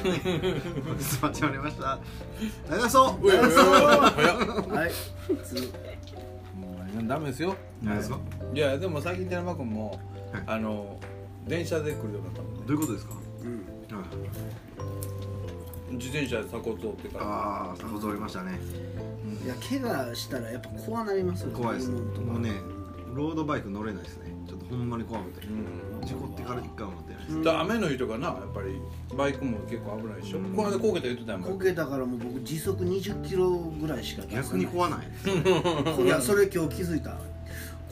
始まりました。長そう。ういおいおい。おい早っ。はい普通もうダメですよ。何ですかいやでも最近寺間君も、はい。あの電車で来るようになったもんね。どういうことですか？自転車で鎖骨折ってからああ鎖骨折りましたね。いや怪我したらやっぱ怖なりますよね。怖いです。もうねロードバイク乗れないですね。ちょっとほんまに怖くて。うん事故ってから一回も乗ってないですうん雨の日とかなやっぱりバイクも結構危ないでしょ、うん。この間こけた言ってたやんこけたからもう僕時速20キロぐらいしか逆に怖ない？いやそれ今日気づいた。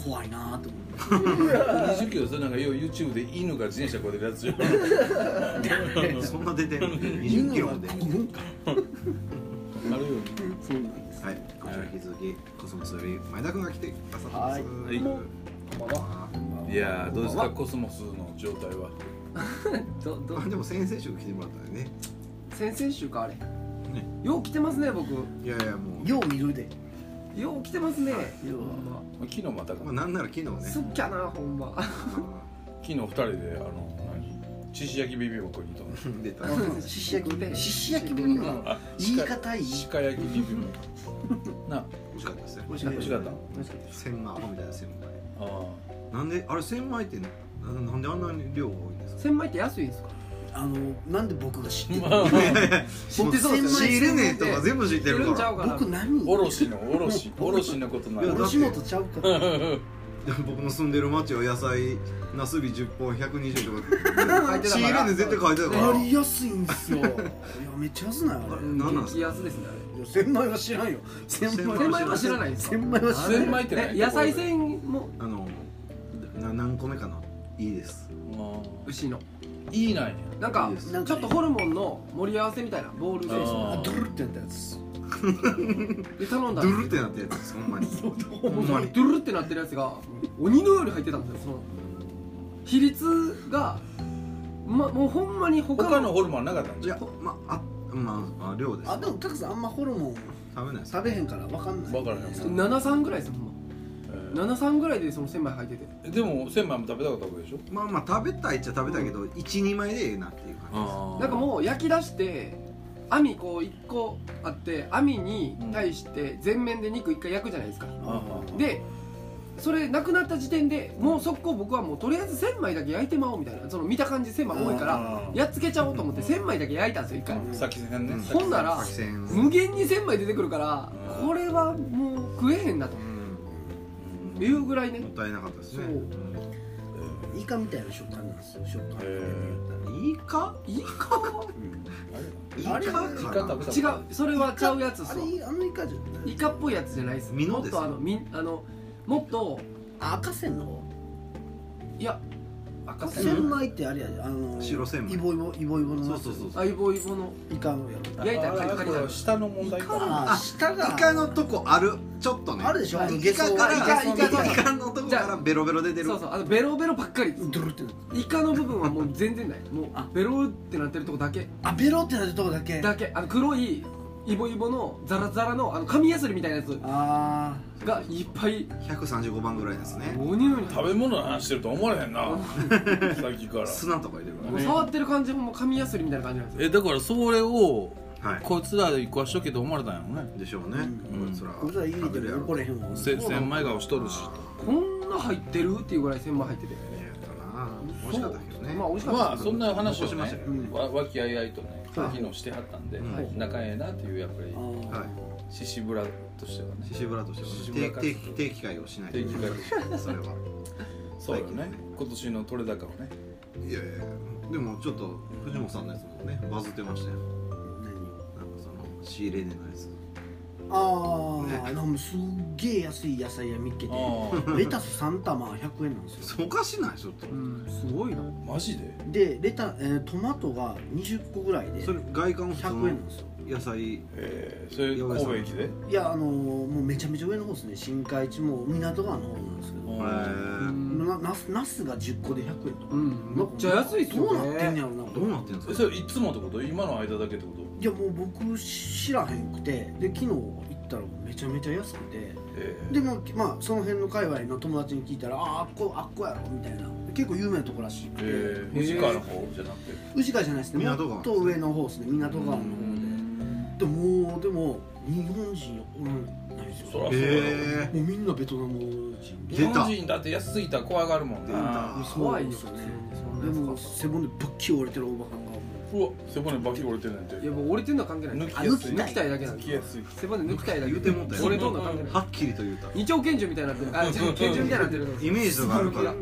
怖いなと思って20キロそれなんかよう YouTube で犬が自転車こいでるやつよそんな出てる20キロも出る犬はこぐんかあるよそうなんです。はいこちら引き続きコスモスより前田君が来てくださってます。はい。はいこんばんはいやーどうですかコスモスの状態は？どどあでも先々週来てもらったよね。先々週かあれ。ね。よう来てますね僕。いやいやもう。よう見るで。よう来てますねようほんま昨日またかまあなんなら昨日ね。すっきゃなほんま。昨日二人であの何？獅子焼きビビンバ食いに行ったの。出た。しし焼きしし焼きビビンバあ言い方いい。鹿焼きビビンバ な。美味しかったですよ美味しかった。美味しかった。千枚アホみたいな千枚あなんであれ千枚ってななんであんなに量が多いんですか？千枚って安いんですか？あのなんで僕が知ってるあまあ知ってそうです仕入れ値とか全部知ってるから。僕何おろしのおろしおろしのことない。いやだって吉本ちゃうかでも 僕の住んでる町は野菜なすび10本120とか。仕入れ値絶対書いてたから。やりやすいんですよ。いやめっちゃ安ないあれ。うん何なんすか？激安ですねあれ。いや千枚は知らんよ。千千枚は知らないんですか？千枚は知らん千枚って野菜煎も？あのな何個目かな？いいです。あ牛の。ーいいなんや。なんかいいです。なんかちょっとホルモンの盛り合わせみたいなボールであー。あドゥルってやったやつで頼んだドゥルってなったやつですほんまに。ほんまに。ドゥルルってなってるやつが鬼のように入ってたんですよその。比率がまもうほんまに他の他のホルモンはなかったんいじゃ？やまああまああ量です。あでもタクさんあんまホルモン食べないです。食べへんから分かんない。分からへん73ぐらいですほんま。73ぐらいでその千枚入ってて。でも千枚も食べたかったわけでしょ？まあまあ食べたいっちゃ食べたいけど12枚でええなっていう感じです。あなんかもう焼き出して網こう1個あって網に対して全面で肉1回焼くじゃないですか。でそれなくなった時点でもう速攻僕はもうとりあえず1000枚だけ焼いてまおうみたいなその見た感じ1000枚多いからやっつけちゃおうと思って1000枚だけ焼いたんですよ1回。うん。先線ね。うんほんなら無限に1000枚出てくるからうん。これはもう食えへんなと。うん。いうぐらいね。もったいなかったですねイカみたいな食感なんですよ食感へいいかいいかいいあれ？かイカ違うそれはちゃうやつあれあのイカじゃない。イカっぽいやつじゃないです。ミノですもっとあのみあのもっとあ赤線の方？いや赤千枚ってあれやであの白千枚。イボイボイボイボのそうそうそうあイボイボの。イカのやろ焼いたらカリカリ。下の問題か。あ下が。イカのとこあるちょっとね。あるでしょ。イカからイカイカそうそうイカのとこからベロベロ出てる。そうそう。あのベロベロばっかり。ドゥルってなる。イカの部分はもう全然ない。もうあベロってなってるとこだけ。あベロってなってるとこだけ。だけ。あの黒いイボイボのザラザラのあの紙やすりみたいなやつあがいっぱい。135番ぐらいですね。おにゅうに食べ物の話してると思われへんな。さっきから。砂とか入れるから。もう触ってる感じも紙やすりみたいな感じなんですよ。えだからそれをはい。こいつらで食わしとけと思われたんやろね。でしょうね。うん。こいつら。こいつら入れても食べるやろ怒れへんわせ千枚顔しとるし。こんな入ってるっていうぐらい千枚入ってて。いやだな。美味しかったけどね。まあ美味しかった。まあそんな話を残しましたね。よわ和気あいあいとねはい昨日してはったんではい。仲ええなっていうやっぱり獅子ブラとしてはね。獅子ブラとしては定定期定期会をしないと定期会それは。そうよね。今年の取れ高をね。いやいやいや。でもちょっと藤本さんのやつもねバズってましたよ。なんかその仕入れ値のやつああなんかすっげえ安い野菜屋見っけてあレタス3玉100円なんですよ。おかしないちょっとうんすごいな。あマジで？でレタ、えートマトが20個ぐらいでそれ外観普通100円なんですよ。の野菜。えー。それ神戸駅で？いやあのーもうめちゃめちゃ上の方ですね。新海地も港川の方なんですけどななすナスが10個で100円とか、うん。めっちゃ安いっすよね。どうなってんねやろな。どうなってんですか？えそれいつもってこと？今の間だけってこと？いやもう僕知らへんくて。で昨日行っったらめちゃめちゃ安くて。えでもまあその辺の界隈の友達に聞いたら「あああっこあっこやろ」みたいな。結構有名なとこらしくて、えー、藤川の方じゃなくて？宇治川じゃないですね。も港川っと上の方ですね。港川の方ででももうでも日本人おらんないですよ。そらそうへもうみんなベトナム人で。日本人だって安すぎたら怖がるもん出なた怖いよですよねでも背骨ぶっき折れてるおばはんがもう。わ背骨バキ折れてるなんていやもう折れてんのは関係ない。抜きやすい。抜きたいだけなん抜きやすい。背骨抜きたい。だけ言うてもうたよ折れとんの関係ないはっきりと言うた二丁拳銃みたいになってる。あ違う拳銃みたいになってる。イメージとかあるから。イメ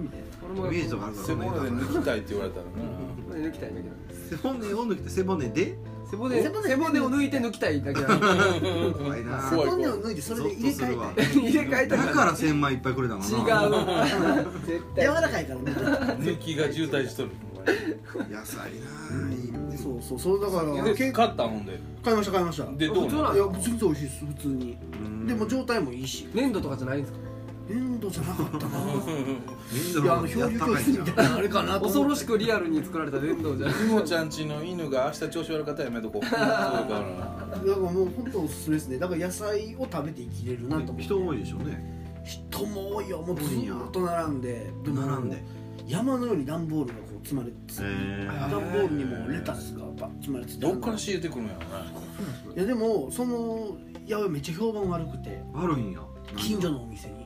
ージとかあるから。背骨で抜きたいって言われたらな 抜きたいだけなん背骨を抜いて背骨で背骨背骨背骨を抜いて抜きたいだけなんだ怖いな。背怖い骨を脱いでそれで入れ替えた。い入れ替えただから千万いっぱいくれたの違な。う。柔らかいからね。抜きが渋滞しとる。野菜ないいそうそう。そうだからで結構買ったもんで。買いました買いました。でどうなの？普通なんいや全然美味しいです普通に。うん。でも状態もいいし。粘土とかじゃないんですか？粘土じゃなかったな。いやあの漂流教室みたいなあれかなと恐ろしくリアルに作られた粘土じゃないみもちゃんちの犬が明日調子悪かったらやめとこう。だからだからもう本当おすすめですね。だから野菜を食べて生きれるなと思って。人多いでしょうね。人も多いよ。もうずーっと並んで。並んで。山のように段ボールがこう積まれてへ段ボールにもレタスがバッ積まれてて。どっから仕入れてくるんやろね。いやでもその八百屋めっちゃ評判悪くて。悪いんや。近所のお店に「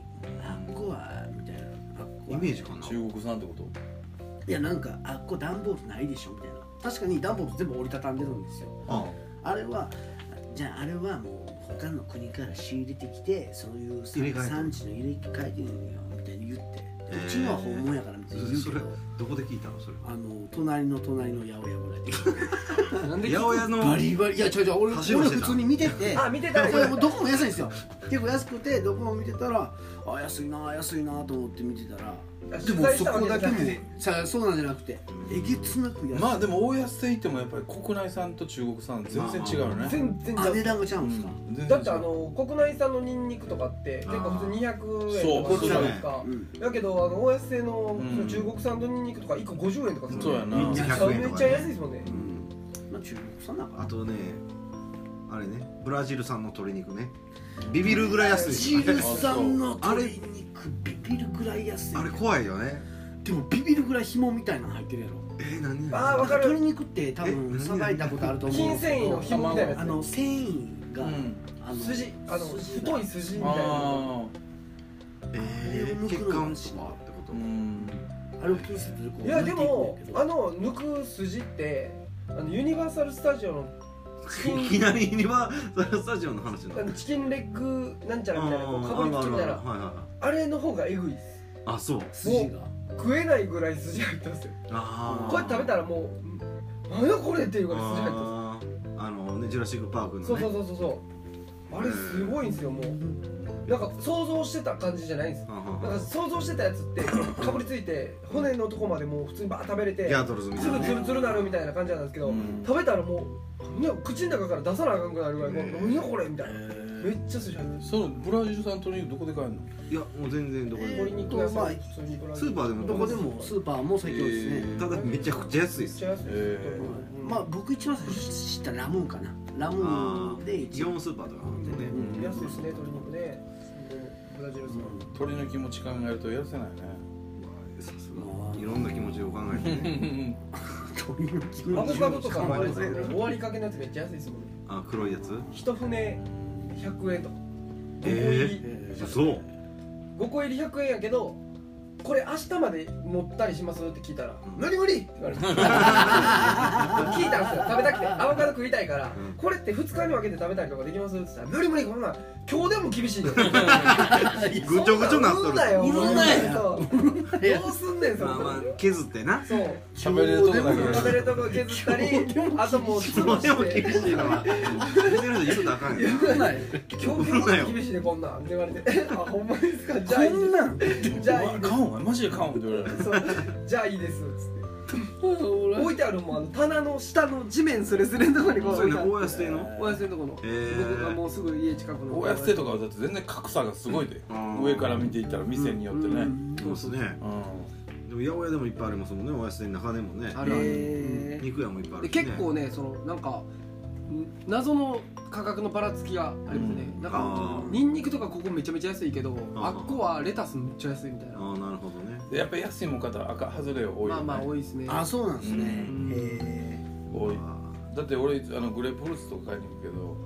イメージかな。中国産ってこと？いやなんか「あっこ段ボールないでしょ」みたいな。確かに段ボール全部折りたたんでるんですよ。ああ。れはじゃああれはもう他の国から仕入れてきてそういう産地の入れ替えてるよみたいに言って。うちのは本物やからみたいに言うけそれどどこで聞いたのそれあの隣の隣の八百屋ぐらいで。なんで八百屋の？バリバリ。いや違う違う俺俺普通に見てて。あ見てた。どこも安いんですよ結構安くてどこも見てたらあ安いな安いなと思って見てたらでもそこだけもさそうなんじゃなくてえげつなく安い。まあでも大安でいってもやっぱり国内産と中国産全然違うよね。全然。違うあ値段が違うんですか、うんだってあの国内産のニンニクとかって結構普通200円とかするじゃないですか。うん。だけどあの大安製のの中国産のニンニクとか1個50円とかするそうやな。めっちゃ100円とかねめっちゃ安いですもんね。うん。まあ中国産なんかなあとねあれねブラジル産の鶏肉ね。ビビるぐらい安い。シール産のあれ鶏肉ビビるぐらい安い。あれ怖いよね。でもビビるぐらい紐みたいなの入ってるやろ。えー、何あーわかる。鶏肉って多分えさばいたことあると思うん筋ですけど。繊維の紐みたいな。やつあの繊維が、うん。あの筋あの筋が。太い筋みたいなあえー、血管とかってこーと、うん。あれを気にせずこういやでもあの抜く筋ってあのユニバーサル・スタジオのいきンなりユニバーサル・スタジオの話なのあのチキンレッグなんちゃらみたいなこうあかぶりつきみたいなあれの方がエグいです。あそう。筋が？食えないぐらい筋入ってますよ。あこうやって食べたらもうなんやこれっていうぐらい筋入ってまあー。あのねジュラシック・パークのそうそうそうそうあれすごいんですよもうなんか想像してた感じじゃないんです。なんか想像してたやつって かぶりついて骨のとこまでもう普通にバーッ食べれてすぐツルツルなるみたいな感じなんですけど、うん。食べたらもう口の中から出さなあかんくなるぐらい、へー。なんやこれ？みたいな。めっちゃ筋入ってる。そのブラジル産鶏肉どこで買えるの？いやもう全然どこでも鶏肉屋さん、まあスーパーでもどこでも。スーパーも最強ですね、えー。ただめちゃくちゃ安いです。めっちゃ安い。です、えうんまあ僕一番最初知ったラムーンかな。ラムあーンで一番イオンスーパーとかでね。うん。安いですね鶏肉。ねブラジル産、鳥の気持ち考えるとやせないね。さすが。いろんな気持ちを考えてね。鳥の気持ち。アボカドとかもあれですよ考えてくれるね。終わりかけのやつめっちゃ安いですもんね。あ黒いやつ？一船100円とか。5個入り、えー、そう5個入り100円やけどこれ明日まで持ったりします？って聞いたら「うん。無理無理!」って言われて。聞いたんですよ。食べたくてアボカド食いたいから、うん。これって2日に分けて食べたりとかできます？って言ったら「無理無理こんなん今日でも厳しいで」ぐちょぐちょなっとるそんなん売んなよ売るなよ。そうどうすんねんそまあまあん削ってな。そう。食べれるとこだけ食べれるとこ削ったりあともうそれでも厳しいのは削るの言うとあかんよ。今日でも厳しいでこんなん。って言われて「あほんまですか？じゃあいいじゃあいい買おうお前マジで買おうって言われるそう。じゃあいいです。っつって置いてあるもんあの棚の下の地面スレスレのとこにこうそういうね置いてある。大安亭の？大安のとこの、へー。僕がもうすぐ家近くの。大安亭とかはだって全然格差がすごいで。うん上から見ていったら店によってね。そうですね。でも八百屋でもいっぱいありますもんね大安亭の中でもね。あるある、へー肉屋もいっぱいあるし、ね、で結構ねそのなんかん謎の価格のばらつきがありますね、うん。なんかあニンニクとかここめちゃめちゃ安いけどああっこはレタスめっちゃ安いみたいな。ああなるほどね。でやっぱり安いもん方赤外れ多いよ、ね、まあまあ多いですね。あそうなんですね。うん。へ多い。あだって俺あのグレープフルーツとか買いに行くけど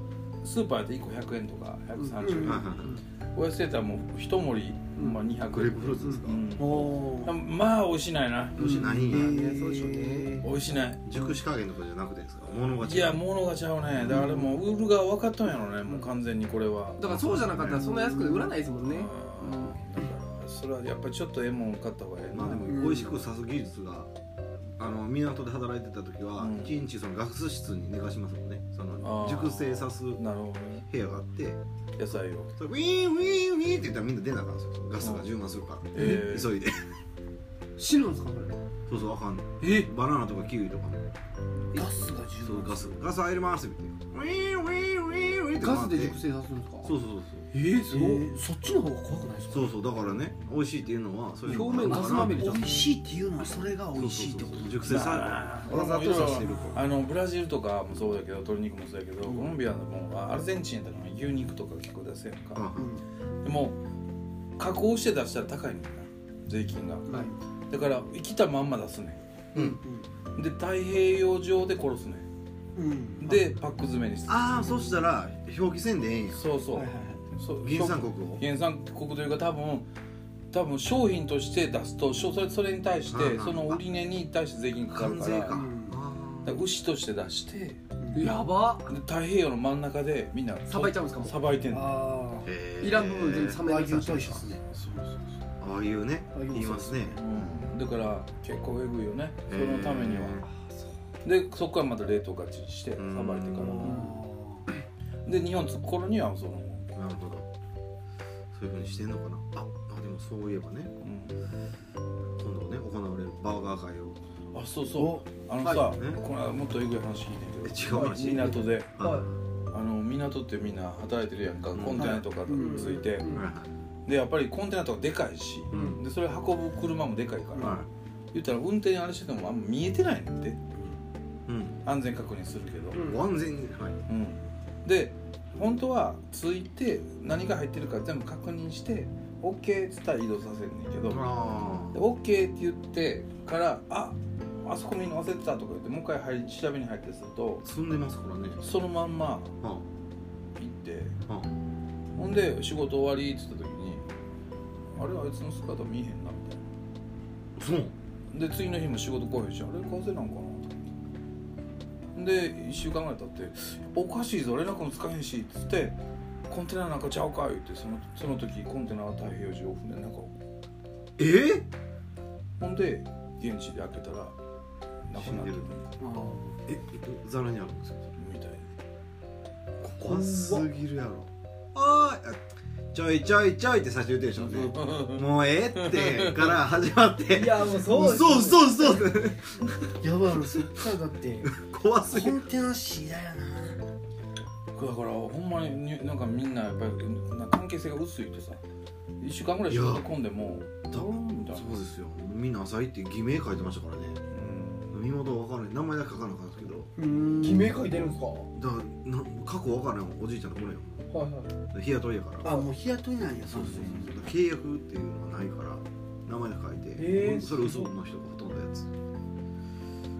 スーパーで1個100円とか130円、うん。ーはいやつやったらもう一盛り、うんまあ、200円。グレープフルーツですか？うん。まあ美味しないな。美味しないんや。うん。ねそうでしょうね。美味しない。熟し加減とかじゃなくてですか？物が違う。いや物がちゃうね。だからもう売る側分かったんやろね。もう完全にこれは。だからそうじゃなかったらそんな安くで売らないですもんね。うん。だからそれはやっぱりちょっとええもん買った方がええな。まあでも美味しく刺す技術があの港で働いてた時はうん。一日そのガス室に寝かしますもんね。そあのー。熟成さす部なるほどね屋があって野菜を。それウィーンウィーンウィーンって言ったらみんな出なあかんですよ。ガスが充満するから。えー。急いで。死ぬんですかこそうそうあかんのれえ？バナナとかキウイとかも。ガスが充満そうガスガス入りますって言って。ウィーンウィーンウィーンウィーンってガスで熟成させるんですか？そうそうそうえー、すごい、えーそっちの方が怖くないですか？そうそうだからね美味しいっていうのはそういう表面ガスまみれじゃん。美味しいっていうのはそれが美味しいってこと。そうそうそう熟成さまあわざとさしてるあのブラジルとかもそうだけど鶏肉もそうやけど、うん。コロンビアのもんはアルゼンチンとか牛肉とか結構出せやんか、あでも加工して出したら高いねんな税金が。はい。だから生きたまんま出すねうん。ん。で太平洋上で殺すねうん。んでパック詰めにする。ああそしたら表記せんでええんや。そうそう、はいはい原産国を？原産国というか多分多分商品として出すとそれそれに対してその売り値に対して税金かかるから。関税か。うん。あだから牛として出してうん。やば。で太平洋の真ん中でみんなさばいちゃうんですかさばいてんの。いらん部分全部冷めあ和るそうそうそうああいうねああいう言いますね。うん。だから結構えぐいよね。そのためには。でそこからまた冷凍勝ちしてさうんばいてから。あで日本着く頃にはその、なるほど。そういうふうにしてんのかな？ああでもそういえばね。うん今度ね行われるバーガー会を。あそうそう。あのさ、はい。こもっとえぐい話聞いてんけどえ違う話？港で。はい。あの港ってみんな働いてるやんか、うん。コンテナとかうんつい。て、でやっぱりコンテナとかでかいし、うん。でそれ運ぶ車もでかいから、は言ったら運転あれしててもあんま見えてないねんって。いうん。安全確認するけど、うん。完全にはい。うん。で本当はついて何が入ってるか全部確認して OK っつったら移動させるんだけどあで OK って言ってからああそこ見るの忘れてたとか言ってもう一回入り調べに入ってすると積んでますからね。そのまんまは行ってほんで仕事終わりっつった時にあれあいつの姿見えへんなみたいあそう。なで次の日も仕事来へんしあれ風邪なんかなで1週間ぐらい経って「おかしいぞ連絡もつかへんし」っつって「コンテナなんかちゃうか」言ってそのその時コンテナは太平洋上を船の中を。え？ほんで現地で開けたらなくなって。るあえざらにあるんですか？みたい怖すぎるやろ。あーちょいちょいちょいって最初言ってるでしょうねもうええってから始まって。いやもうそうそうそうそう。やばい俺そっからだって怖すぎる。コンテナシだよなだからほんまになんかみんなやっぱりな関係性が薄いとさ1週間ぐらい仕事込んでも多どうみたいなそうですよ。みんな朝行って偽名書いてましたからね。身元わからない。名前だけ書かなかったんですけど。うん。偽名書いてるんですか？はだからな過去わからないおじいちゃんの子ねいはい。日雇いやから。あもう日雇いなんや。そうそうそう。契約っていうのがないから名前で書いて、えー。それ嘘の人がほとんどやつ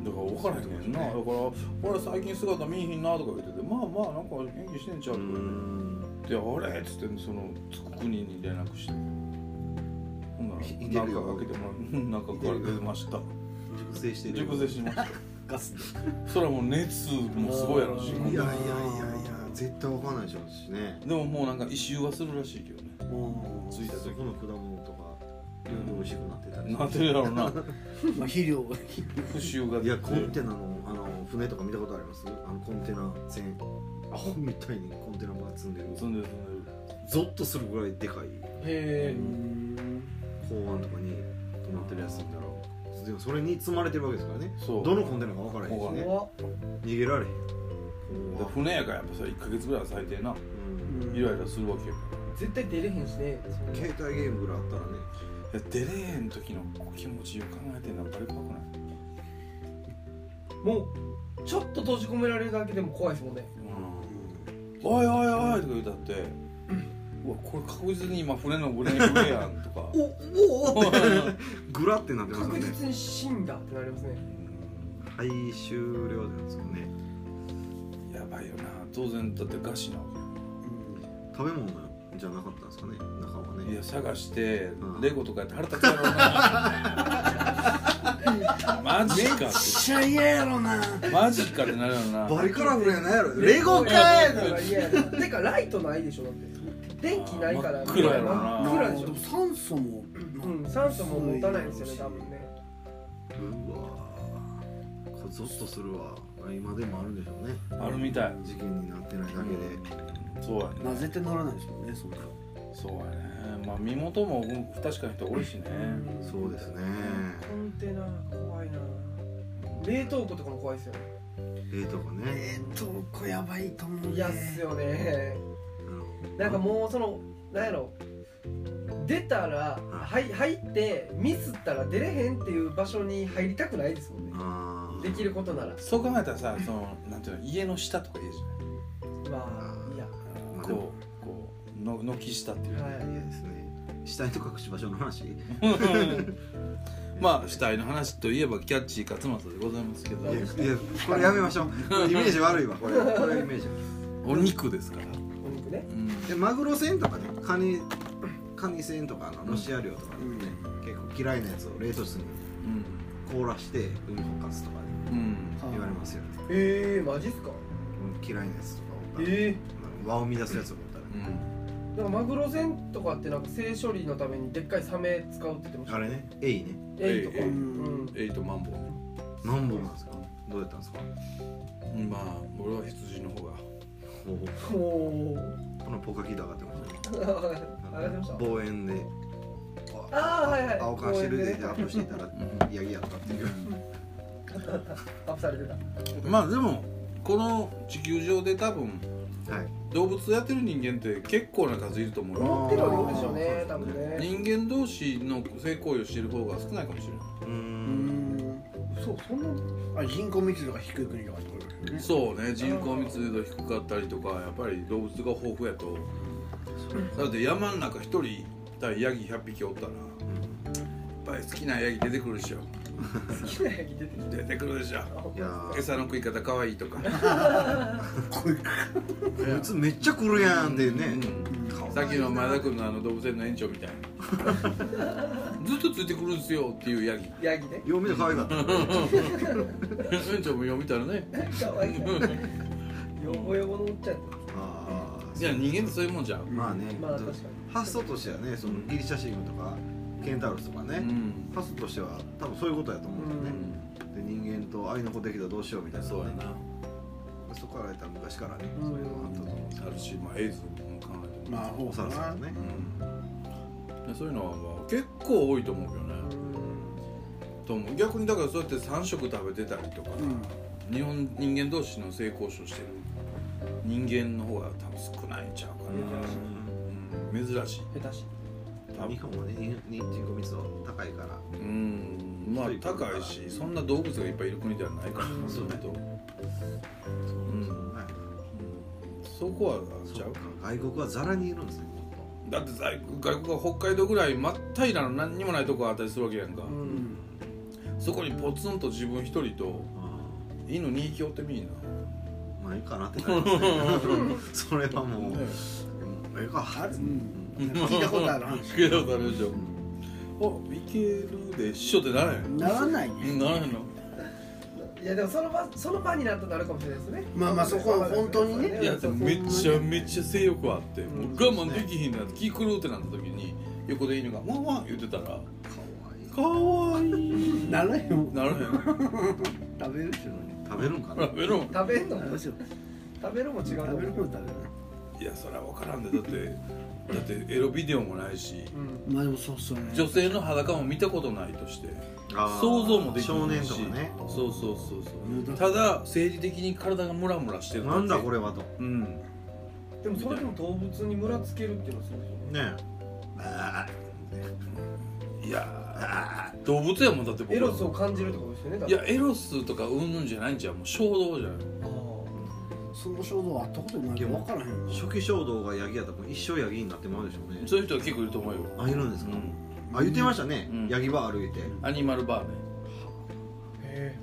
だから分からへんねんな。だから俺最近姿見えひんなとか言っててまあまあなんか演技してんちゃううとか言ってであれ？っつってそのつく国に連絡して。ほんなら中開けてもらううん中から出ました。熟成してる熟成しました ガスで。それはもう熱もすごいやろしいやいやいやいや絶対わかんないでしょうしね。でももうなんか異臭はするらしいけどね。うん。ついた時の果物料理美味しくなってたりなってるやろうな。まあ肥料が。腐臭が。いやコンテナのあの船とか見たことあります？あのコンテナ船。アホみたいにコンテナが積んでる。積んでる積んでる。ゾッとするぐらいでかい。へえ。港湾とかに止まってるやつだったらでもそれに積まれてるわけですからね。そう。どのコンテナか分からへんしね。逃げられへん。で船やからやっぱさ1か月ぐらいは最低な。うん。イライラするわけよ絶対出れへんしね。携帯ゲームぐらいあったらね。いや出れへん時の気持ちを考えてんのはバリ怖くないもうちょっと閉じ込められるだけでも怖いですもんね。うおいおいおい」とか言うたってうわこれ確実に今船の上に船やんとか。おおおってグラってなってますよ確ね実に死んだってなりますねはい終了なんですよねやばいよな当然だって餓死なわ食べ物じゃなかったんですかね中はね。けいや探してうん。レゴとかやって腹立つやろうな。マジかっめっちゃ嫌やろな。てマジかってなるよな。バリカラフルやないやろ。レゴかいだから嫌やなてかライトないでしょ。だって電気ないから。真っ暗やろな。真っ暗でしょ。でも酸素もうん酸素も持たないんですよね多分ね。うわこれゾッとするわ今でもあるんでしょうね。あるみたい。事件になってないだけで、そうやね。まあ絶対乗らないですもんねそんなそうやね。まあ身元もうん不確かな人多いしね。そうですね。コンテナ怖いな。冷凍庫とかも怖いですよね。冷凍庫ね。えー、トルコやばいと思うね。嫌っすよね。うんなんかもうそのなんやろ。出たらはい入ってミスったら出れへんっていう場所に入りたくないですもんね。あーできることなら。そう考えたらさそのなんていうの家の下とかいい？じまあいや。ゃんまあでも。こうこうの軒下っていうはい嫌ですね。死体と隠し場所の話。まあ死体の話といえばキャッチー勝俣でございますけど。いやいやこれやめましょう。これイメージ悪いわこれ。これイメージお肉ですから、お肉ね。うん。でマグロ船とかねカニカニ船とかのロシア領とかでもね、結構嫌いなやつを冷凍室に凍らして海ほかすとかねうんうん言われますよ。ねええー、マジっすか？嫌いなやつとかおった。ら、え輪を乱すやつをおったら、うん。えなんかマグロ船とかってなんか性処理のためにでっかいサメ使うって言ってました。あれね。エイね。エイとか。エイエイうん。エイとマンボウ。なんですか？どうやったんですか？まあ俺は羊の方が。おおこのポカキード上がってました。望遠でああはいはい。青缶汁でアップしていたらヤギやったっていう アップされてた。まあでもこの地球上で多分はい。動物やってる人間って結構な数いると思うよ。思ってる量でしょうね多分ね。人間同士の性行為をしてる方が少ないかもしれない。うーうん。んそうそんなあ人口密度が低い国とかってことですよね。そうね人口密度低かったりとかやっぱり動物が豊富やと。だって山の中一人対ヤギ100匹おったらやっぱり好きなヤギ出てくるでしょ好きな焼き出てくるでしょ。いやー。餌の食い方可愛いとか。こいつめっちゃ来るやんっていうね、さっきの前田君のあの動物園の園長みたいな。ずっとついてくるんですよっていうヤギ。ヤギね。よう見て可愛かった。園長もよう見たらね。かわい。いヨボヨボのおっちゃんああいや人間ってそういうもんじゃん。まあね、まあ確かに。発想としてはねそのギリシャ神話とかケンタウロスとかね、うん。発想としては多分そういうことやと思うんだよね、で人間と愛の子できたらどうしようみたいな、そうやな。そこからやったら昔からね、うん。そういうのがあったと思う。あるし、まあ、エイズも考えても。まあほおうかな猿さんのね、うん。でそういうのはまあ結構多いと思うけどね。と思う。逆にだからそうやって3食食べてたりとか、日本人間同士の性交渉してる。人間の方が多分少ないんちゃうかな、うん、珍しい。下手し日本はね人人口密度高いから。うん。まあ高いしそんな動物がいっぱいいる国ではないからうん。ずっと、うんはいそこはちゃう？外国はザラにいるんですねだって在外国は北海道ぐらい真っ平らの何にもないとこあったりするわけやんか、うん。そこにポツンと自分一人と犬2匹おってみいな。まあいいかなってなりますね。それはもう、ねええか。うん聞いたことある話。聞いたことあるでしょ。あいけるでしょってならへん。ならないね。うんならへんの。いやでもその場その場になったらなるかもしれないですね。まあまあそこは本当にね。いやでもめっちゃめっちゃ性欲あってもう我慢できひんなって気狂うってなった時に横で犬が「ワンワン」言ってたらかわい。い「かわい。いならへん」ならへん食べるし食べるんかな。食べろ食べんの？も食べるし食べるも違う。食べるもん食べるいやそれは分からんでだってだってエロビデオもないしうん。まあでもそうっすよね。女性の裸も見たことないとしてあー想像もでき少ないし。年とかね。そうそうそうう。んそうただ生理的に体がムラムラしてるなんだこれれはと。うん。でもそれでも動物にムラつけるっていうのはすごいですよね。ねあいやー。動物やもんだって僕エロスを感じるってことですよねだいやエロスとかうんぬんじゃないんじゃんもう衝動じゃんあその衝動あったことないから分からへんな。初期衝動がヤギやったらもう一生ヤギになってまうでしょうね。そういう人は結構いると思うよ。あいるんですか、うん。あ言ってましたね、うん。ヤギバー歩いて。アニマルバーね。へ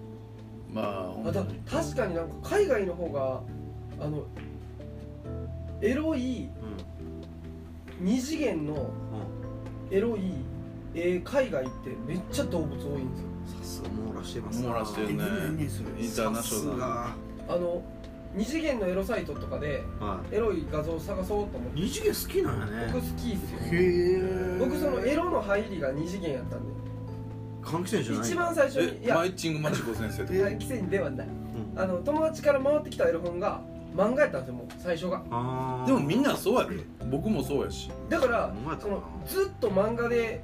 まあえあだ確かになんか海外の方があのエロい二次元のエロい絵海外ってめっちゃ動物多いんですよ。さすが網羅してます網羅してるね。インターナショナル。さあの二次元のエロサイトとかでエロい画像を探そうと思って。い二次元好きなんや僕好ねきっすよ。へえ。僕そのエロの入りが二次元やったんで。換気扇じゃない一番最初にいやえマイチングマチコ先生とか？換気扇ではない。うん。あの友達から回ってきたエロ本が漫画やったんですよもう最初が。あー。でもみんなそうやで。僕もそうやし。だからほんまやったな。そのずっと漫画で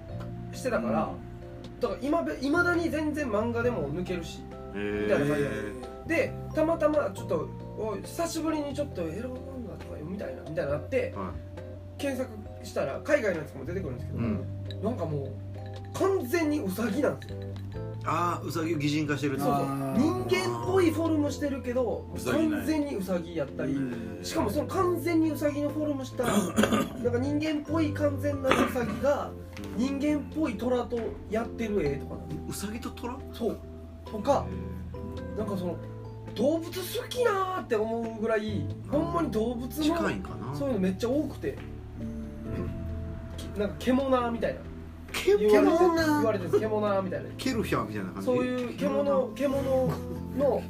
してたから、だから今べ未だに全然漫画でも抜けるし。へみたいな感じえでたまたまちょっとおい久しぶりにちょっとエロ漫画とか読みたいなみたいなのあっては検索したら海外のやつも出てくるんですけど、うん。なんかもう完全にウサギなんですよ。ああウサギを擬人化してる。そうそう。あー。人間っぽいフォルムしてるけどウサギない。完全にウサギやったりしかもその完全にウサギのフォルムした なんか人間っぽい完全なウサギが人間っぽい虎とやってる絵とかなサギとトラそう。とかなんかその動物好きなーって思うぐらいほんまに動物の近いんかな。そういうのめっちゃ多くて。きなんか獣みたいな。ケ言われて獣言われてる。獣みたいな。ケルヒャーみたいな感じ？そういう獣獣の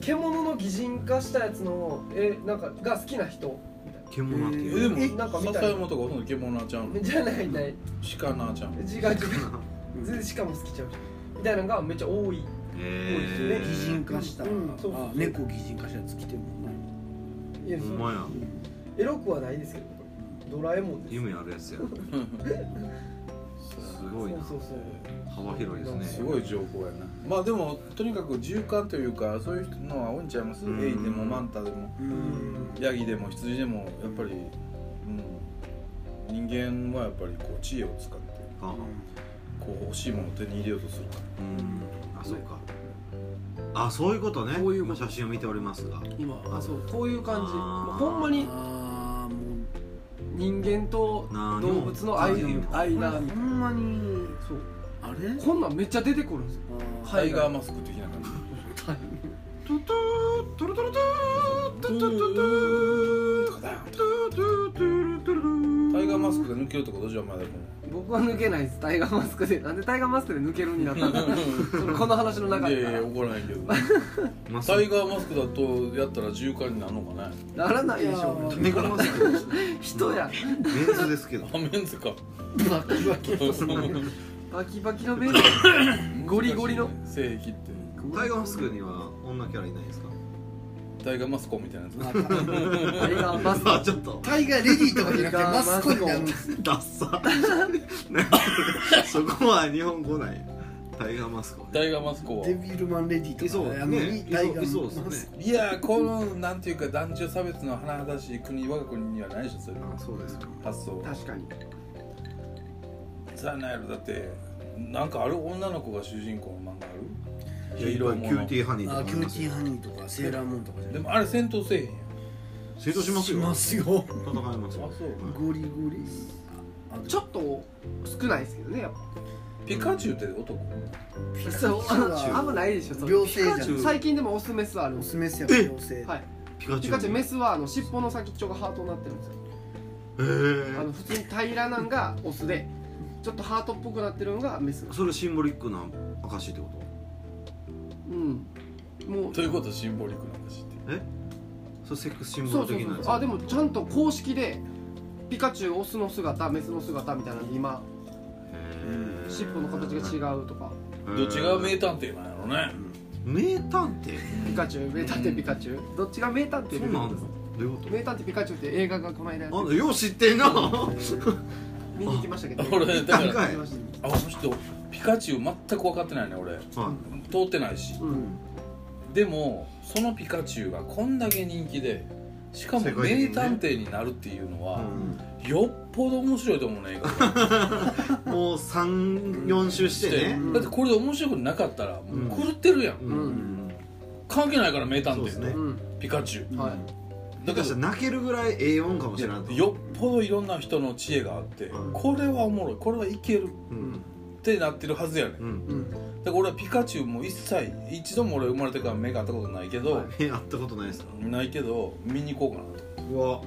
獣の擬人化したやつのえなんかが好きな人。みたい獣ってえいうでもなんか見たい。笹山とかほとんど獣ちゃん？なじゃないない。鹿なちゃん。違う違う。全然しかも好きちゃう。みたいなのがめっちゃ多いへ擬人化した、うん。そうそうあ猫擬人化したやつ来てるもんねいやそや。エロくはないですけどドラえもんです。夢あるやつや。すごいな。そうそうそう。幅広いですね。すごい情報やな。まあでもとにかく循環というかそういうのは多いんちゃいます？うん。エイでもマンタでも。うん。ヤギでも羊でもやっぱり、うん、人間はやっぱりこう知恵を使ってあ。こう欲しいものを手に入れようとするから。うんあそうか。あそういうことね。こういうこと。今写真を見ておりますが。今あそうこういう感じ。あー。ほんまにああも人間と動物の間でも間うほんまに。そう。あれ？こんなんめっちゃ出てくるんですよ。タイガーマスク的な感トゥトゥトゥルトゥルトゥトゥトゥトゥトゥトゥトゥトゥルトゥルトゥタイガーマスクが抜けるとかどうじゃ前田君僕は抜けないです。タイガーマスクでなんでタイガーマスクで抜けるになったんだ。この話の中で。いやいや怒らないけど。マスタイガーマスクだとやったら重化になるのかね？ならないでしょいや猫マスク人や。メンズですけど。あメンズ。かバキバキバキバキのベンゴリゴリの。性癖って。タイガーマスクには女キャラいないですか？タイガーマスコみたいなやつ。タイガーマスクあちょっと。タイガーレディーとかじゃなくてマスコになるんですダッサ。そこは日本語ない。タイガーマスクをねタイガーマスコは。デビルマンレディーとかいそうあのねタイガーマスいそうですね。いやこのなんていうか男女差別の甚だしい国我が国にはないでしょそれ。あそうですか。発想確かに。さあなんやろだってなんかある？女の子が主人公の漫画ある？いやいろいろキューティーハニーとかキューティーハニーとかセーラームーンとかじゃでもあれ戦闘せえへんやん。戦闘しますよ。しますよ戦いますよ。あそう。ゴリゴリあちょっと少ないですけどねやっぱ。ピカチュウって男？そうああんまないでしょそれ両性じゃん。ピカチュウ。最近でもオスメスあるんですオスメスや両性。はい。ピカチュウ。ピカチュウメスはあの尻尾の先っちょがハートになってるんですよ。へあの普通に平らなんがオスでちょっとハートっぽくなってるのがメス。えそれシンボリックな証ってこと？うん。もう。ということシンボリックなんだしってそれセックスシンボル的なやつ。あでもちゃんと公式でピカチュウオスの姿メスの姿みたいなので今へえ尻尾の形が違うとか。どっちが名探偵なんやろね。名探偵？ピカチュウ。名探偵ピカチュウ。どっちが名探偵そうなんですだどういうこ名探偵ピカチュウって映画がこの間やってとあよう知ってんな。見に行きましたけど。俺だから高い行きました。あこの人ピカチュウ全く分かってないね俺。は通ってないし。うん。でもそのピカチュウがこんだけ人気でしかも名探偵になるっていうのは、いよっぽど面白いと思うね もう34周してね。だってこれで面白くなかったらもう狂ってるやん、うん。関係ないから名探偵ね。うん。ピカチュウ。はい。下手したら泣けるぐらい A4 かもしれない。とよっぽどいろんな人の知恵があって、うん。これはおもろい。これはいける。うんってなってるはずやねん。うん。うん。だから俺はピカチュウも一切一度も俺生まれてから目が合ったことないけど、え 会ったことないですか？ないけど見に行こうかなと。うわ。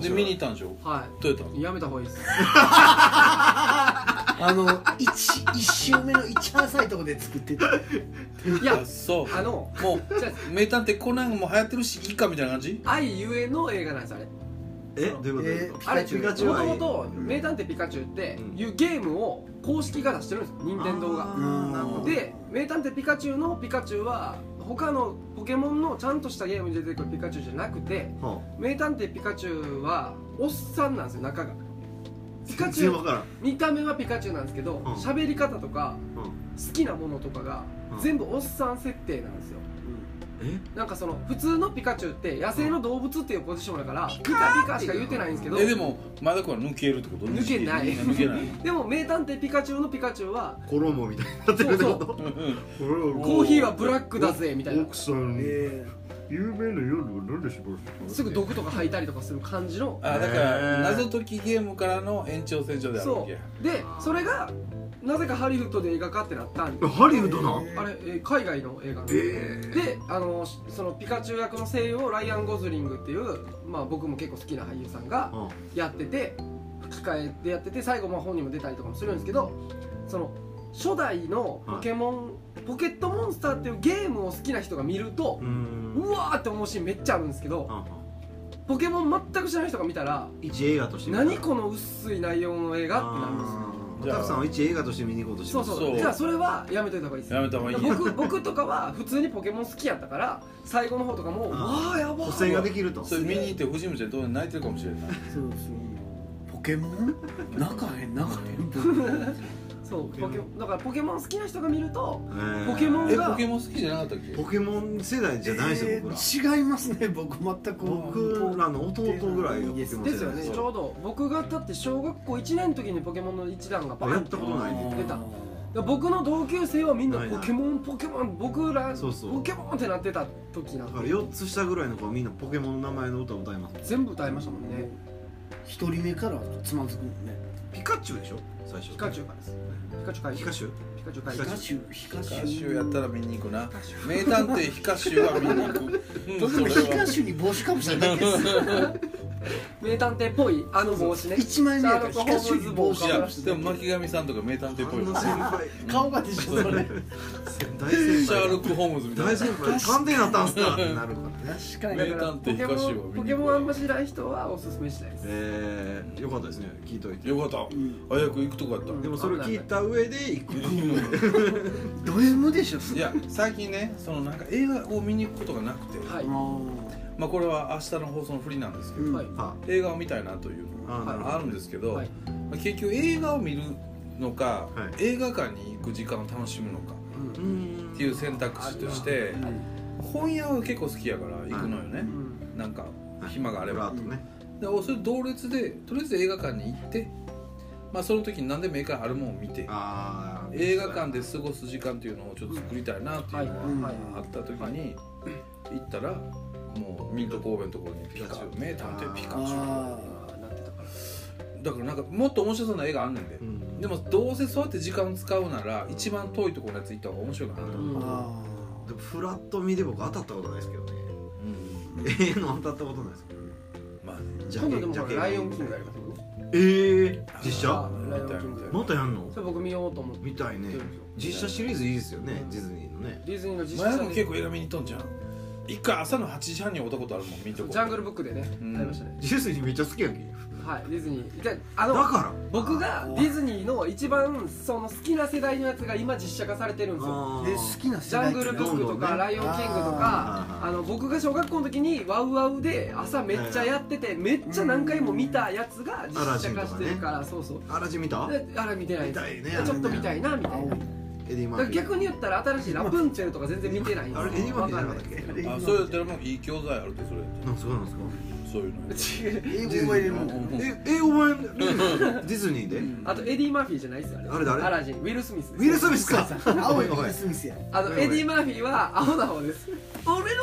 で見に行ったんでしょ？はどうやったの？いやめた方がいいです。あの一一周目の一番浅いとこで作ってた。いやあそう。あのもじゃあう名探偵コナンも流行ってるしいいかみたいな感じ？愛ゆえの映画なんですあれ。え？どういうこと？どういうことあれピカチュウはもともと「名探偵ピカチュウ」ってうん。いうゲームを公式が出してるんですよ任天堂が。で「名探偵ピカチュウ」のピカチュウは他のポケモンのちゃんとしたゲームに出てくるピカチュウじゃなくては名探偵ピカチュウはおっさんなんですよ中が。ピカ全チュウ見た目はピカチュウなんですけどん喋り方とかうん好きなものとかがうん全部おっさん設定なんですよ。えなんかその普通のピカチュウって野生の動物っていうポジションだからピカピカしか言ってないんですけどえでも前田君は抜けるってこと？抜けない。抜けない。でも名探偵ピカチュウのピカチュウは衣みたいになってるってことコーヒーはブラックだぜみたいな。奥さんえ有名な夜は何でしょすぐ毒とか吐いたりとかする感じの。あだから謎解きゲームからの延長線上であるわそけや。う。でそれがなぜかハリウッドで映画化ってなったんでハリウッドなあれ、えー海外の映画なんです。えであのそのピカチュウ役の声優をライアン・ゴズリングっていう、まあ、僕も結構好きな俳優さんがえやってて吹き替えでやってて最後まあ本人も出たりとかもするんですけどその初代のポケモン、ポケットモンスターっていうゲームを好きな人が見るとう、ん。うわーって思うシーンめっちゃあるんですけど、ポケモン全く知らない人が見たら一映画として何この薄い内容の映画ってなるんですよタフさんは一映画として見に行こうとしてそうますそう。じゃあそれはやめといた方がいいです。やめた方がいい。僕僕とかは普通にポケモン好きやったから最後の方とかもうあわあやば補正ができると。それ見に行って藤本ちゃんどう泣い。てるかもしれない。そうそう。ポケモン？泣かへん？泣かへん？そうポケモン。だからポケモン好きな人が見るとえー。ポケモンえポケモン好きじゃなかったっけ？ポケモン世代じゃないですよ僕ら。えー違いますね僕全く。僕らの弟ぐらいがポケモン世代ですよ。ね。ちょうど僕がだって小学校1年の時にポケモンの一覧がバーンやったことないね出た。僕の同級生はみんなないない。ポケモンポケモン僕らそうそう。ポケモンってなってた時なんだからで4つ下ぐらいの子はみんなポケモンの名前の歌を歌います全部歌いましたもんね。一人目からつまずくもんねピカチュウでしょ？最初ピカチュウからです。ピカチュウ会ピカチュウ？ピカチュウ会ピカヒカシュヒカシヒカシュュやったら見に行くな。名探偵ヒカシュは見に行く。うん。僕もそれは。ヒカシュに帽子かぶしただけです 名探偵っぽいあの帽子ね。一枚目やから帽子いやでも巻上さんとか名探偵っぽい顔がでしょそれ。大先輩シャーロック・ホームズみたいな。大先輩。探偵になったんすか。ってなるから確かに。名探偵ポケモンあんま知らん人はおすすめしないです。えー、よかったですね。聞いといて。よかった。うん。早く行くとこやった。うんでもそれ聞いた上で行く。ド M でしょ。いや最近ねそのなんか映画を見に行くことがなくて、はいまあこれは明日の放送の振りなんですけど、うん。はい。あ映画を見たいなというのがあるんですけど、はい。まあ結局映画を見るのか、はい。映画館に行く時間を楽しむのかっていう選択肢として本屋は結構好きやから行くのよね、うん。なんか暇があれば。あとね。でそれ同列でとりあえず映画館に行ってまあその時に何でも映画あるもんを見て映画館で過ごす時間っていうのをちょっと作りたいなっていうのはい。があった時に行ったらもうミント神戸のところにピカチュウ名探偵ピカチュウああーなってたから。だからなんかもっと面白そうな映画あんねんで。うん。でもどうせそうやって時間使うなら一番遠いところのやつ行った方が面白いかなと思う、うん。あでもフラット見で僕当たったことないですけどね。うん。ええの当たったことないですけど。まあジ今度でもライオンキングやりますよ。ねええ実写？あライオンキングまたやんの？それ僕見ようと思って。見たいね。実写シリーズいいですよねディズニーのね。ディズニーの実前写でも結構映画見に行っとんじゃん一回朝の8時半に会ったことあるもん見とこ。ジャングルブックでねうん。ありましたね。ディズニーめっちゃ好きやんけ。はいディズニー。であのだから。僕がディズニーの一番その好きな世代のやつが今実写化されてるんですよ。ー。で好きなジャングルブックとか、どんどんね。ライオンキングとかあの僕が小学校の時にワウワウで朝めっちゃやっててめっちゃ何回も見たやつが実写化してるからそうそう。アラジン見たであれ見てない見たいねでちょっと見たいなみたいな。だエディ・マーフィー逆に言ったら新しいラプンツェルとか全然見てないんですあれエディ・マーフィーじゃなかったっけ？そうやったらもういい教材あるってそれなんすかなんすか？そういうの英語覚えれるもん。え英語版ディズニーで？あとエディ・マーフィーじゃないっすよあれ。あれ誰？アラジンウィル・スミスウィル・スミスか青いウィル・スミスやあのエディ・マーフィーはアホな方です。俺の方がよ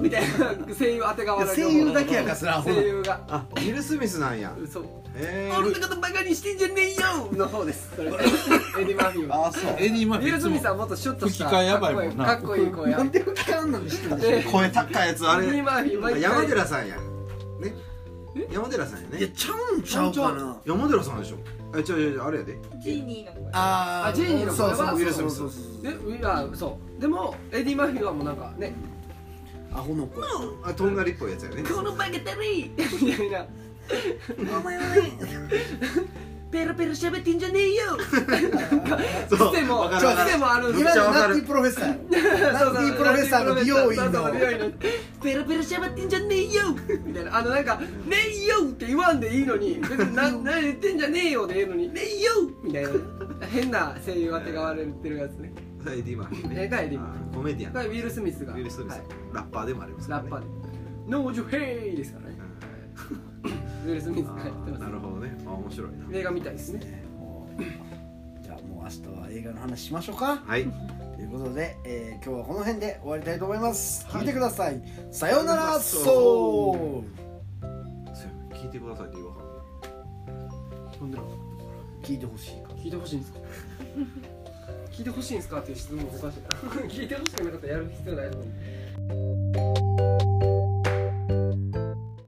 みたいな声優当てがわれる声優だけやからそれ声優が。あウィル・スミスなんや。そうえ俺のことバカにしてんじゃねえよの方です。それ。エディ・マーフィーはあそう。エディ・マウィル・フィーいつもスミスはもっとシュッとした。吹き替えやばいもんな。かっこいい声なんで吹き替えんのに知ってるんでしょで声高いやつあエディ・れマーフィー毎回。山寺さんや。ね。山寺さんやね。いやちゃうんちゃうかな。山寺さんでしょ。え違う違うあれやで。ジーニーの声。ああジーニーの声はそうそうウィルスミスそうそう。そうそう。でもエディ・マーフィーはもうなんかねアホの声。あとんがりっぽいやつやね。このバカだりみたいなお前はペラペラ喋ってんじゃねえよ。そう。癖もわかるわかる癖もあるんです今のナッティプロフェッサー。やナッティプロフェッサーの美容院の。ペラペラ喋ってんじゃねえよ。みたいな。あのなんか「ねえよ」って言わんでいいのに。別にな何言ってんじゃねえよでええのに「ねえよ」みたいな。変な声優当てがわれてるやつねエディ・マーフィーねえがエディマーフあコメディアン。がウィル・スミスが。ウィル・スミスはい。ラッパーでもありますからね。ラッパーで「ノージュヘイ」ですからね。ウィル・スミスがやってあーなまるほどね。あ面白いな。す映画みたいですね。じゃあもう明日は映画の話しましょうか。はい。ということで、えー今日はこの辺で終わりたいと思います、聞いてください。さようならそう。そう聞いてくださいって言わはん。なんで聞いてほしいから。聞いてほしいんですか？聞いてほしいんですかっていう質問おかしい聞いてほしくなかったらやる必要ないのに